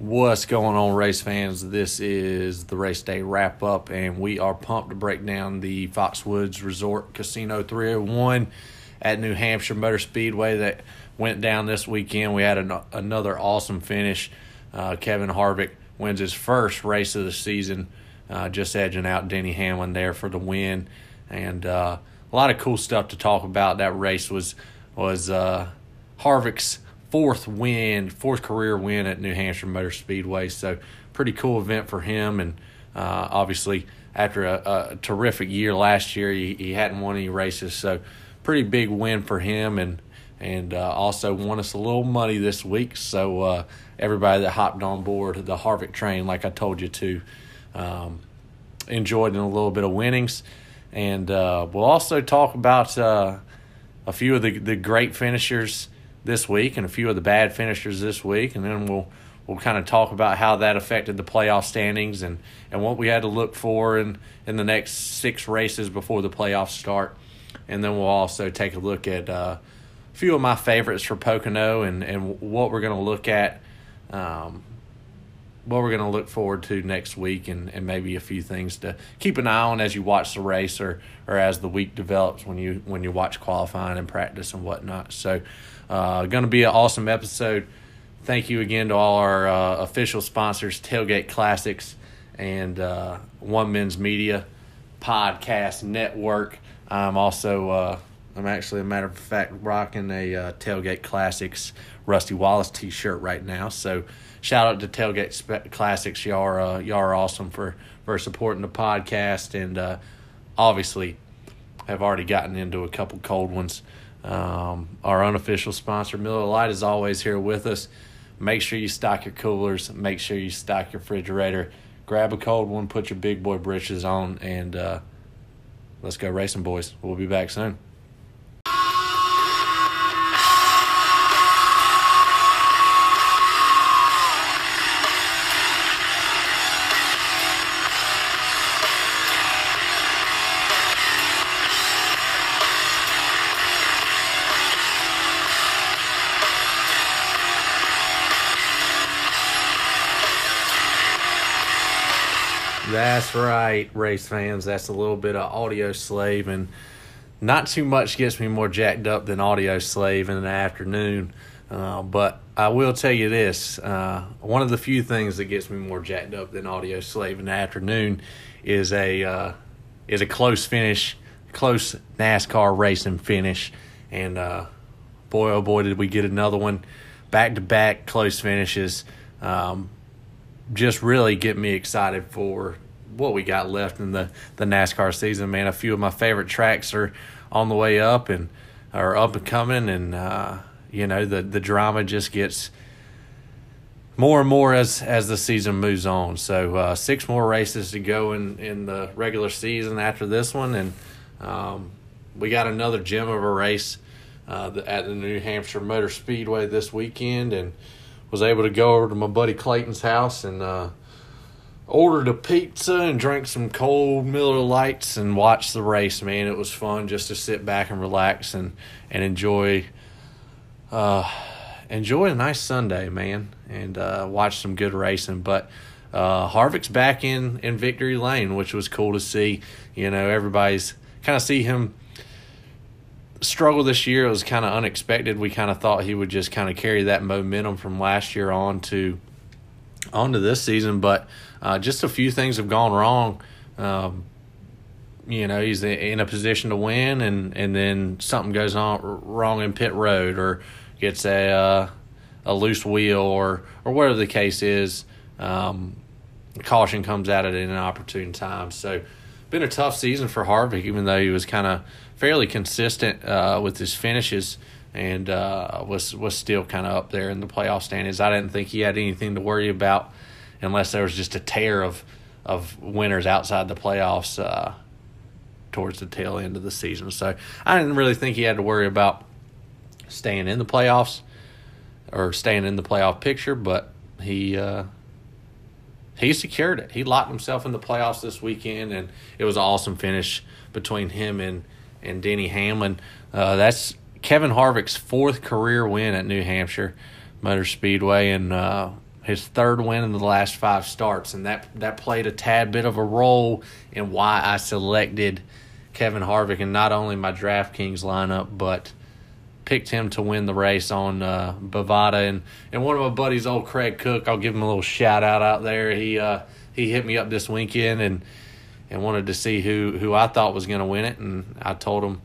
What's going on, race fans? This is the race day wrap up, and we are pumped to break down the Foxwoods Resort Casino 301 at New Hampshire Motor Speedway that went down this weekend. We had an, another awesome finish. Uh, Kevin Harvick wins his first race of the season, uh, just edging out Denny Hamlin there for the win, and uh, a lot of cool stuff to talk about. That race was was uh, Harvick's fourth win, fourth career win at New Hampshire Motor Speedway. So pretty cool event for him, and uh, obviously after a, a, terrific year last year, he, he hadn't won any races, so pretty big win for him, and and uh, also won us a little money this week. So uh, everybody that hopped on board the Harvick train, like I told you to, um, enjoyed a little bit of winnings, and uh, we'll also talk about uh, a few of the the great finishers this week and a few of the bad finishers this week, and then we'll we'll kind of talk about how that affected the playoff standings and, and what we had to look for in, in the next six races before the playoffs start. And then we'll also take a look at uh, a few of my favorites for Pocono and, and what we're going to look at, um, what we're going to look forward to next week, and, and maybe a few things to keep an eye on as you watch the race or, or as the week develops when you when you watch qualifying and practice and whatnot. So uh, going to be an awesome episode. Thank you again to all our uh, official sponsors, Tailgate Classics and uh, OneMenz Media Podcast Network. I'm also, uh, I'm actually, a matter of fact, rocking a uh, Tailgate Classics Rusty Wallace t shirt right now. So shout out to Tailgate Classics. Y'all are, uh, y'all are awesome for, for supporting the podcast and obviously have already gotten into a couple cold ones. Um, our unofficial sponsor, Miller Lite, is always here with us. Make sure you stock your coolers. Make sure you stock your refrigerator. Grab a cold one, put your big boy britches on, and uh, let's go racing, boys. We'll be back soon. That's right, race fans. That's a little bit of Audioslave, and not too much gets me more jacked up than Audioslave in the afternoon. Uh, but I will tell you this: uh, one of the few things that gets me more jacked up than Audioslave in the afternoon is a uh, is a close finish, close NASCAR racing finish, and uh, boy oh boy did we get another one, back to back close finishes. Um, just really get me excited for what we got left in the, the NASCAR season, man. A few of my favorite tracks are on the way up and are up and coming, and uh, you know the the drama just gets more and more as as the season moves on. So uh, six more races to go in in the regular season after this one, and um, we got another gem of a race uh, at the New Hampshire Motor Speedway this weekend, and was able to go over to my buddy Clayton's house and uh, ordered a pizza and drank some cold Miller Lights and watched the race. Man, it was fun just to sit back and relax and and enjoy uh, enjoy a nice Sunday, man, and uh, watch some good racing. But uh, Harvick's back in in victory lane, which was cool to see. You know, everybody's kind of see him struggle this year. Was kind of unexpected. We kind of thought he would just kind of carry that momentum from last year on to on to this season, but uh, just a few things have gone wrong. Um, you know, he's in a position to win, and, and then something goes on wrong in pit road, or gets a uh, a loose wheel, or or whatever the case is. Um, caution comes out at it in an opportune time. So, been a tough season for Harvick, even though he was kind of fairly consistent uh, with his finishes and uh, was was still kind of up there in the playoff standings. I didn't think he had anything to worry about unless there was just a tear of of winners outside the playoffs uh, towards the tail end of the season. So I didn't really think he had to worry about staying in the playoffs or staying in the playoff picture, but he uh, he secured it. He locked himself in the playoffs this weekend, and it was an awesome finish between him and and Denny Hamlin. Uh, that's Kevin Harvick's fourth career win at New Hampshire Motor Speedway, and uh, his third win in the last five starts, and that that played a tad bit of a role in why I selected Kevin Harvick and not only my DraftKings lineup, but picked him to win the race on uh, Bovada and and one of my buddies, old Craig Cook. I'll give him a little shout out out there. He uh, he hit me up this weekend and and wanted to see who who I thought was going to win it, and I told him,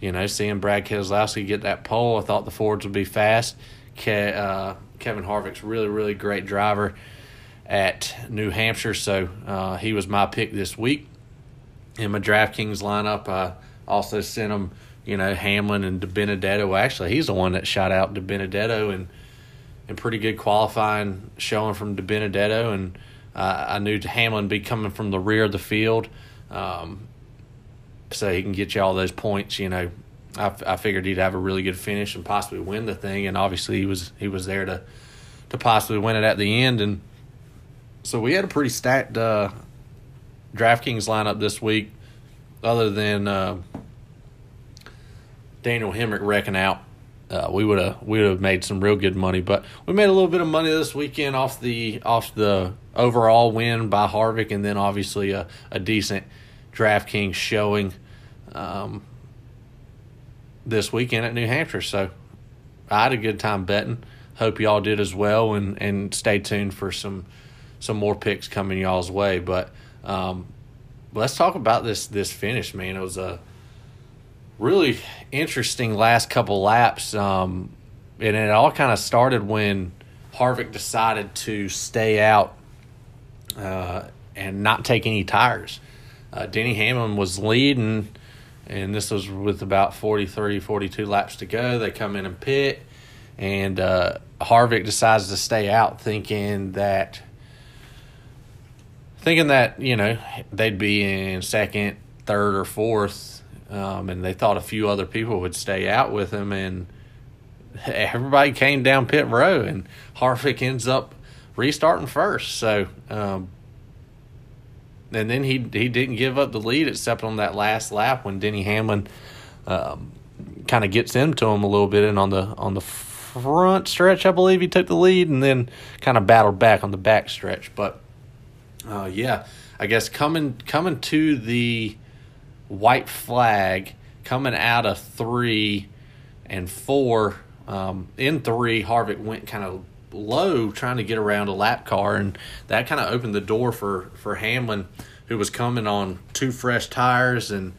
you know, seeing Brad Keselowski get that pole, I thought the Fords would be fast. Ke- uh, Kevin Harvick's really really great driver at New Hampshire, so uh, he was my pick this week. In my DraftKings lineup, I also sent him, you know, Hamlin and DiBenedetto. Actually, he's the one that shot out DiBenedetto and and pretty good qualifying showing from DiBenedetto and uh, I knew Hamlin be coming from the rear of the field, um, so he can get you all those points. You know, I, I figured he'd have a really good finish and possibly win the thing, and obviously he was he was there to to possibly win it at the end, and so we had a pretty stacked uh, DraftKings lineup this week, other than uh, Daniel Hemric wrecking out uh, we would have we would have made some real good money. But we made a little bit of money this weekend off the off the overall win by Harvick, and then obviously a, a decent DraftKings showing um, this weekend at New Hampshire. So I had a good time betting. Hope y'all did as well, and and stay tuned for some some more picks coming y'all's way. But um, let's talk about this this finish, man. It was a really interesting last couple laps. Um, and it all kind of started when Harvick decided to stay out uh, and not take any tires. Uh, Denny Hamlin was leading, and this was with about 43, 42 laps to go. They come in and pit, and uh, Harvick decides to stay out, thinking that thinking that you know they'd be in second, third, or fourth um, and they thought a few other people would stay out with him, and everybody came down pit row, and Harvick ends up restarting first. So, um, and then he he didn't give up the lead except on that last lap when Denny Hamlin um, kind of gets into him a little bit, and on the on the front stretch, I believe he took the lead, and then kind of battled back on the back stretch. But uh, yeah, I guess coming coming to the white flag coming out of three and four. Um, in three, Harvick went kind of low trying to get around a lap car, and that kind of opened the door for, for Hamlin, who was coming on two fresh tires, and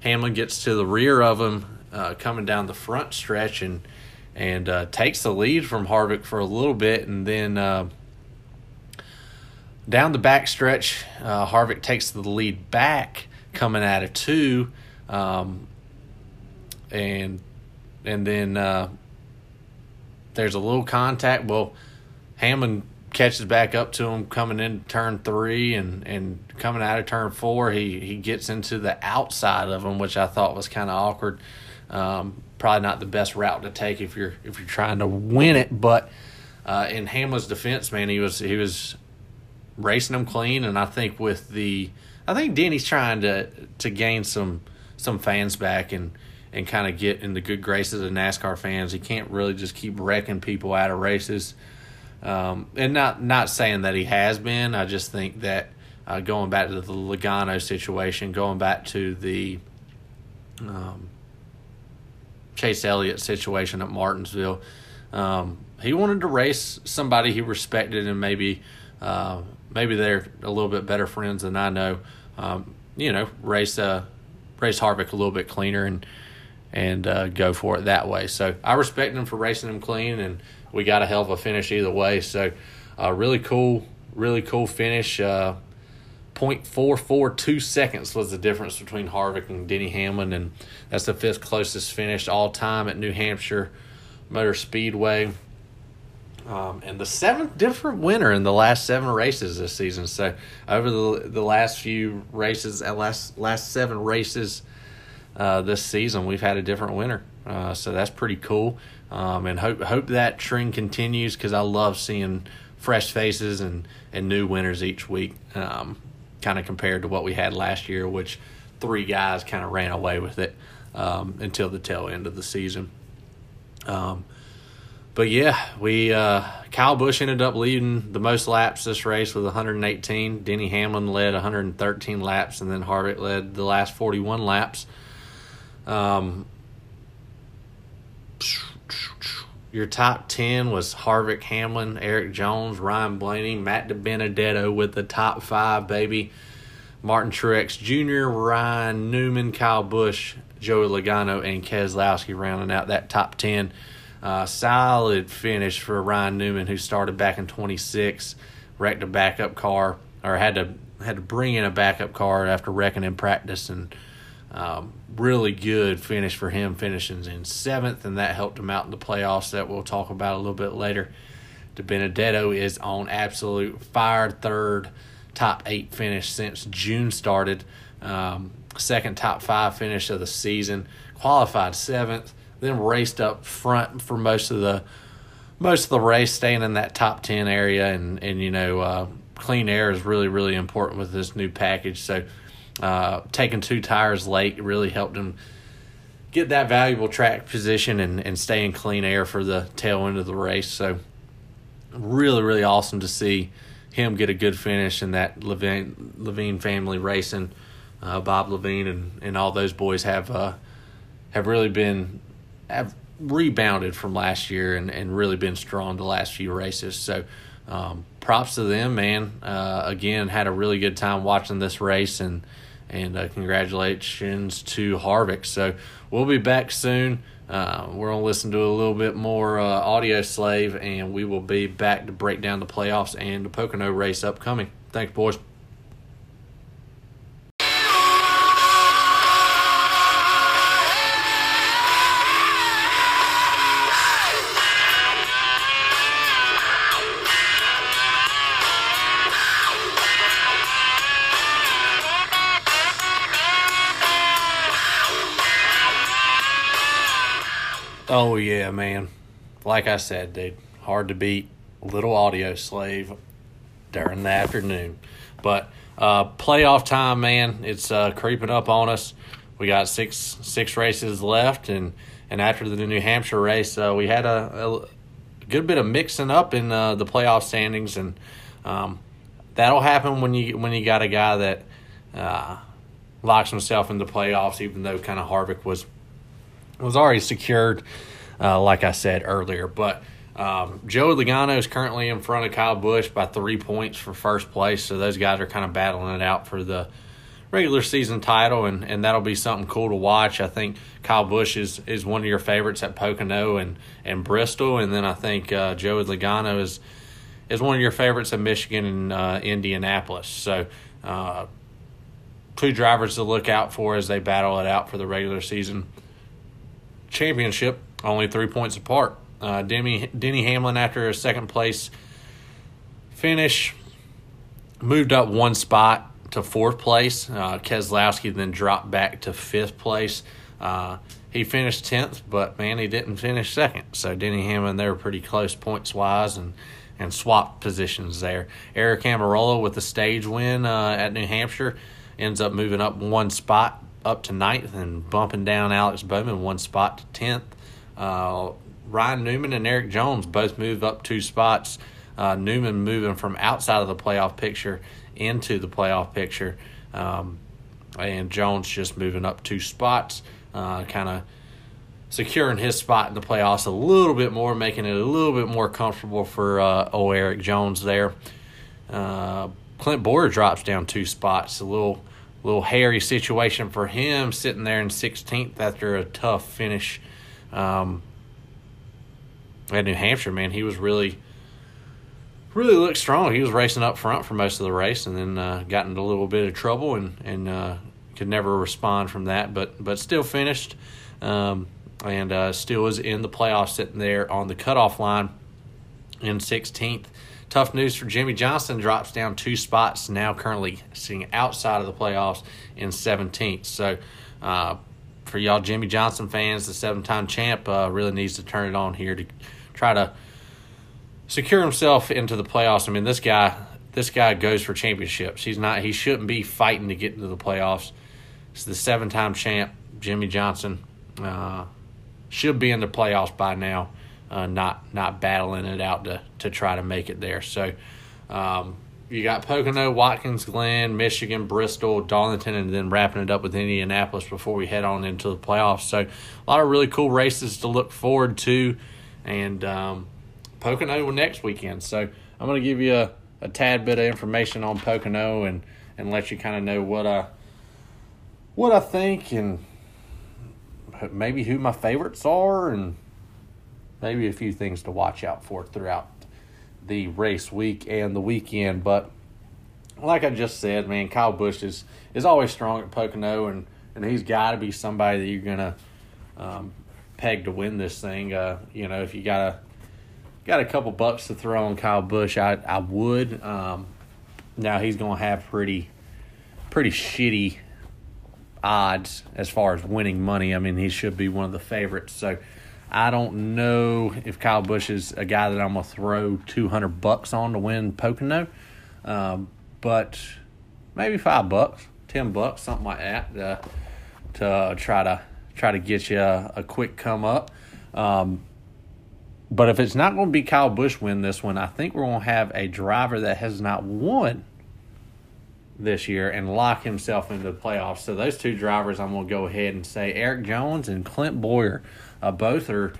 Hamlin gets to the rear of him uh, coming down the front stretch and and uh, takes the lead from Harvick for a little bit, and then uh, down the back stretch, uh, Harvick takes the lead back coming out of two, um, and and then uh, there's a little contact. Well, Hamlin catches back up to him coming in turn three and, and coming out of turn four. He he gets into the outside of him, which I thought was kind of awkward. Um, probably not the best route to take if you're if you're trying to win it, but. Uh, in Hamlin's defense, man, he was he was racing them clean, and I think with the I think Denny's trying to to gain some some fans back and and kind of get in the good graces of NASCAR fans. He can't really just keep wrecking people out of races. Um, and not not saying that he has been. I just think that uh, going back to the Logano situation, going back to the um, Chase Elliott situation at Martinsville, um, he wanted to race somebody he respected and maybe uh, maybe they're a little bit better friends than I know um, you know, race uh, race Harvick a little bit cleaner and and uh, go for it that way. So I respect them for racing him clean, and we got a hell of a finish either way. So uh, really cool, really cool finish. Uh, 0.442 seconds was the difference between Harvick and Denny Hamlin, and that's the fifth closest finish all time at New Hampshire Motor Speedway. Um, and the seventh different winner in the last seven races this season. So over the the last few races, at uh, last last seven races uh, this season, we've had a different winner. Uh, so that's pretty cool. Um, and hope hope that trend continues because I love seeing fresh faces and and new winners each week. Um, kind of compared to what we had last year, which three guys kind of ran away with it um, until the tail end of the season. Um, but yeah, we uh, Kyle Busch ended up leading the most laps this race with 118. Denny Hamlin led 113 laps, and then Harvick led the last 41 laps. Um, your top 10 was Harvick, Hamlin, Erik Jones, Ryan Blaney, Matt DiBenedetto with the top five, baby. Martin Truex Jr., Ryan Newman, Kyle Busch, Joey Logano, and Keselowski rounding out that top 10. Uh, solid finish for Ryan Newman, who started back in 26, wrecked a backup car, or had to had to bring in a backup car after wrecking in practice, and um, really good finish for him, finishing in seventh, and that helped him out in the playoffs that we'll talk about a little bit later. DiBenedetto is on absolute fire, third top eight finish since June started. Um, second top five finish of the season, qualified seventh, then raced up front for most of the most of the race, staying in that top ten area, and and you know uh, clean air is really really important with this new package. So uh, taking two tires late really helped him get that valuable track position and and stay in clean air for the tail end of the race. So really really awesome to see him get a good finish in that Levine Leavine family racing. Uh, Bob Leavine and, and all those boys have uh, have really been have rebounded from last year and, and really been strong the last few races. So um, props to them, man. Uh, again, had a really good time watching this race and and uh, congratulations to Harvick. So we'll be back soon. Uh, we're gonna listen to a little bit more uh, Audioslave, and we will be back to break down the playoffs and the Pocono race upcoming. Thanks, boys. Oh yeah, man. Like I said, dude, hard to beat. Little Audioslave during the afternoon, but uh, playoff time, man. It's uh, creeping up on us. We got six six races left, and and after the New Hampshire race, uh, we had a, a, good bit of mixing up in uh, the playoff standings, and um, that'll happen when you when you got a guy that uh, locks himself in the playoffs, even though kind of Harvick was was already secured, uh, like I said earlier. But um, Joey Logano is currently in front of Kyle Busch by three points for first place. So those guys are kind of battling it out for the regular season title, and, and that'll be something cool to watch. I think Kyle Busch is, is one of your favorites at Pocono and, and Bristol, and then I think uh, Joey Logano is is one of your favorites at Michigan and uh, Indianapolis. So. Uh, two drivers to look out for as they battle it out for the regular season championship, only three points apart. Uh, Denny, Denny Hamlin, after a second place finish, moved up one spot to fourth place. Uh, Keselowski then dropped back to fifth place. Uh, he finished 10th, but man, he didn't finish second. So Denny Hamlin, they were pretty close points wise and, and swapped positions there. Aric Almirola with the stage win uh, at New Hampshire ends up moving up one spot up to ninth and bumping down Alex Bowman one spot to tenth. Uh, Ryan Newman and Erik Jones both move up two spots. Uh, Newman moving from outside of the playoff picture into the playoff picture, um, and Jones just moving up two spots, uh, kind of securing his spot in the playoffs a little bit more, making it a little bit more comfortable for uh, old Erik Jones there. Uh, Clint Bowyer drops down two spots, a little little hairy situation for him sitting there in 16th after a tough finish um, at New Hampshire. Man, he was really, really looked strong. He was racing up front for most of the race, and then uh, got into a little bit of trouble and and uh, could never respond from that. But but still finished, um, and uh, still was in the playoffs, sitting there on the cutoff line in 16th. Tough news for Jimmie Johnson drops down two spots now, currently sitting outside of the playoffs in 17th. So, uh, for y'all Jimmie Johnson fans, the seven time champ uh, really needs to turn it on here to try to secure himself into the playoffs. I mean, this guy, this guy goes for championships. He's not. He shouldn't be fighting to get into the playoffs. It's the seven time champ, Jimmy Johnson. Uh, should be in the playoffs by now. Uh, not not battling it out to to try to make it there. So. Um, you got Pocono, Watkins Glen, Michigan, Bristol, Darlington, and then wrapping it up with Indianapolis before we head on into the playoffs. So, a lot of really cool races to look forward to, and um, Pocono next weekend. So, I'm going to give you a, a tad bit of information on Pocono and, and let you kind of know what I what I think and maybe who my favorites are and maybe a few things to watch out for throughout the race week and the weekend. But like I just said, man, Kyle Busch is is always strong at Pocono, and and he's got to be somebody that you're gonna um, peg to win this thing. Uh, you know, if you got a got a couple bucks to throw on Kyle Busch, I I would. Um, now he's gonna have pretty pretty shitty odds as far as winning money. I mean, he should be one of the favorites. So I don't know if Kyle Busch is a guy that I'm gonna throw two hundred bucks on to win Pocono, um, but maybe five bucks, ten bucks, something like that, uh, to uh, try to try to get you a, a quick come up. Um, but if it's not going to be Kyle Busch win this one, I think we're going to have a driver that has not won this year and lock himself into the playoffs. So those two drivers, I'm going to go ahead and say Erik Jones and Clint Bowyer. Uh, both are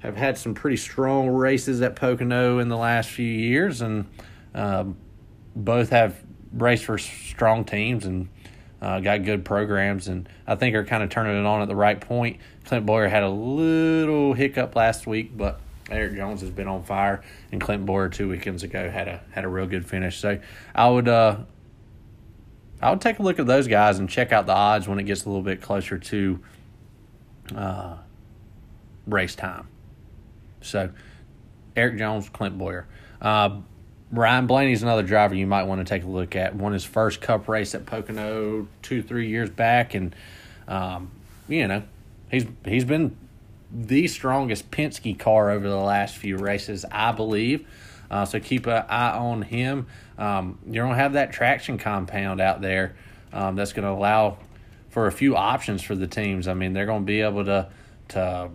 have had some pretty strong races at Pocono in the last few years, and um, both have raced for strong teams and uh, got good programs, and I think are kind of turning it on at the right point. Clint Bowyer had a little hiccup last week, but Erik Jones has been on fire, and Clint Bowyer two weekends ago had a had a real good finish. So I would uh, I would take a look at those guys and check out the odds when it gets a little bit closer to uh, race time. So, Erik Jones, Clint Bowyer. Uh, Ryan Blaney's another driver you might want to take a look at. Won his first Cup race at Pocono two, three years back, and um, you know he's he's been the strongest Penske car over the last few races, I believe. Uh, so keep an eye on him. Um, you're gonna have that traction compound out there um, that's going to allow for a few options for the teams. I mean, they're going to be able to to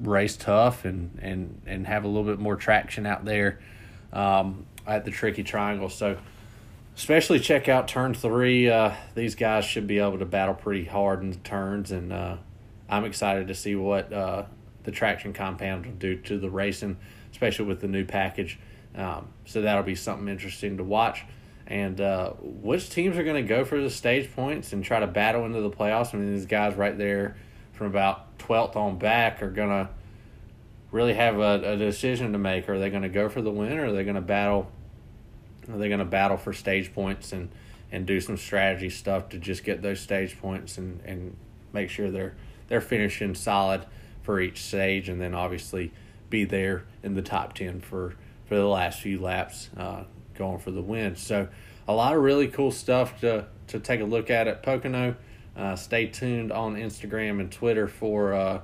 race tough and and and have a little bit more traction out there um, at the tricky triangle. So especially check out turn three. Uh, these guys should be able to battle pretty hard in the turns, and uh, I'm excited to see what uh, the traction compound will do to the racing, especially with the new package. Um, so that'll be something interesting to watch. And uh, which teams are going to go for the stage points and try to battle into the playoffs? I mean, these guys right there from about 12th on back are going to really have a, a decision to make. Are they going to go for the win or are they going to battle? Are they going to battle for stage points and, and do some strategy stuff to just get those stage points and, and make sure they're they're finishing solid for each stage and then obviously be there in the top 10 for, for the last few laps uh, going for the win. So a lot of really cool stuff to, to take a look at at Pocono. Uh, stay tuned on Instagram and Twitter for uh,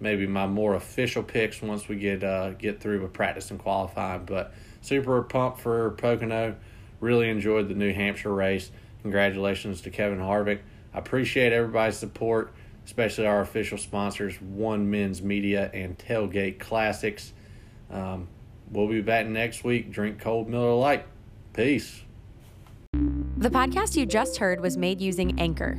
maybe my more official picks once we get uh, get through with practice and qualifying. But super pumped for Pocono. Really enjoyed the New Hampshire race. Congratulations to Kevin Harvick. I appreciate everybody's support, especially our official sponsors, OneMenz Media and Tailgate Classics. Um, we'll be back next week. Drink cold Miller Lite. Peace. The podcast you just heard was made using Anchor.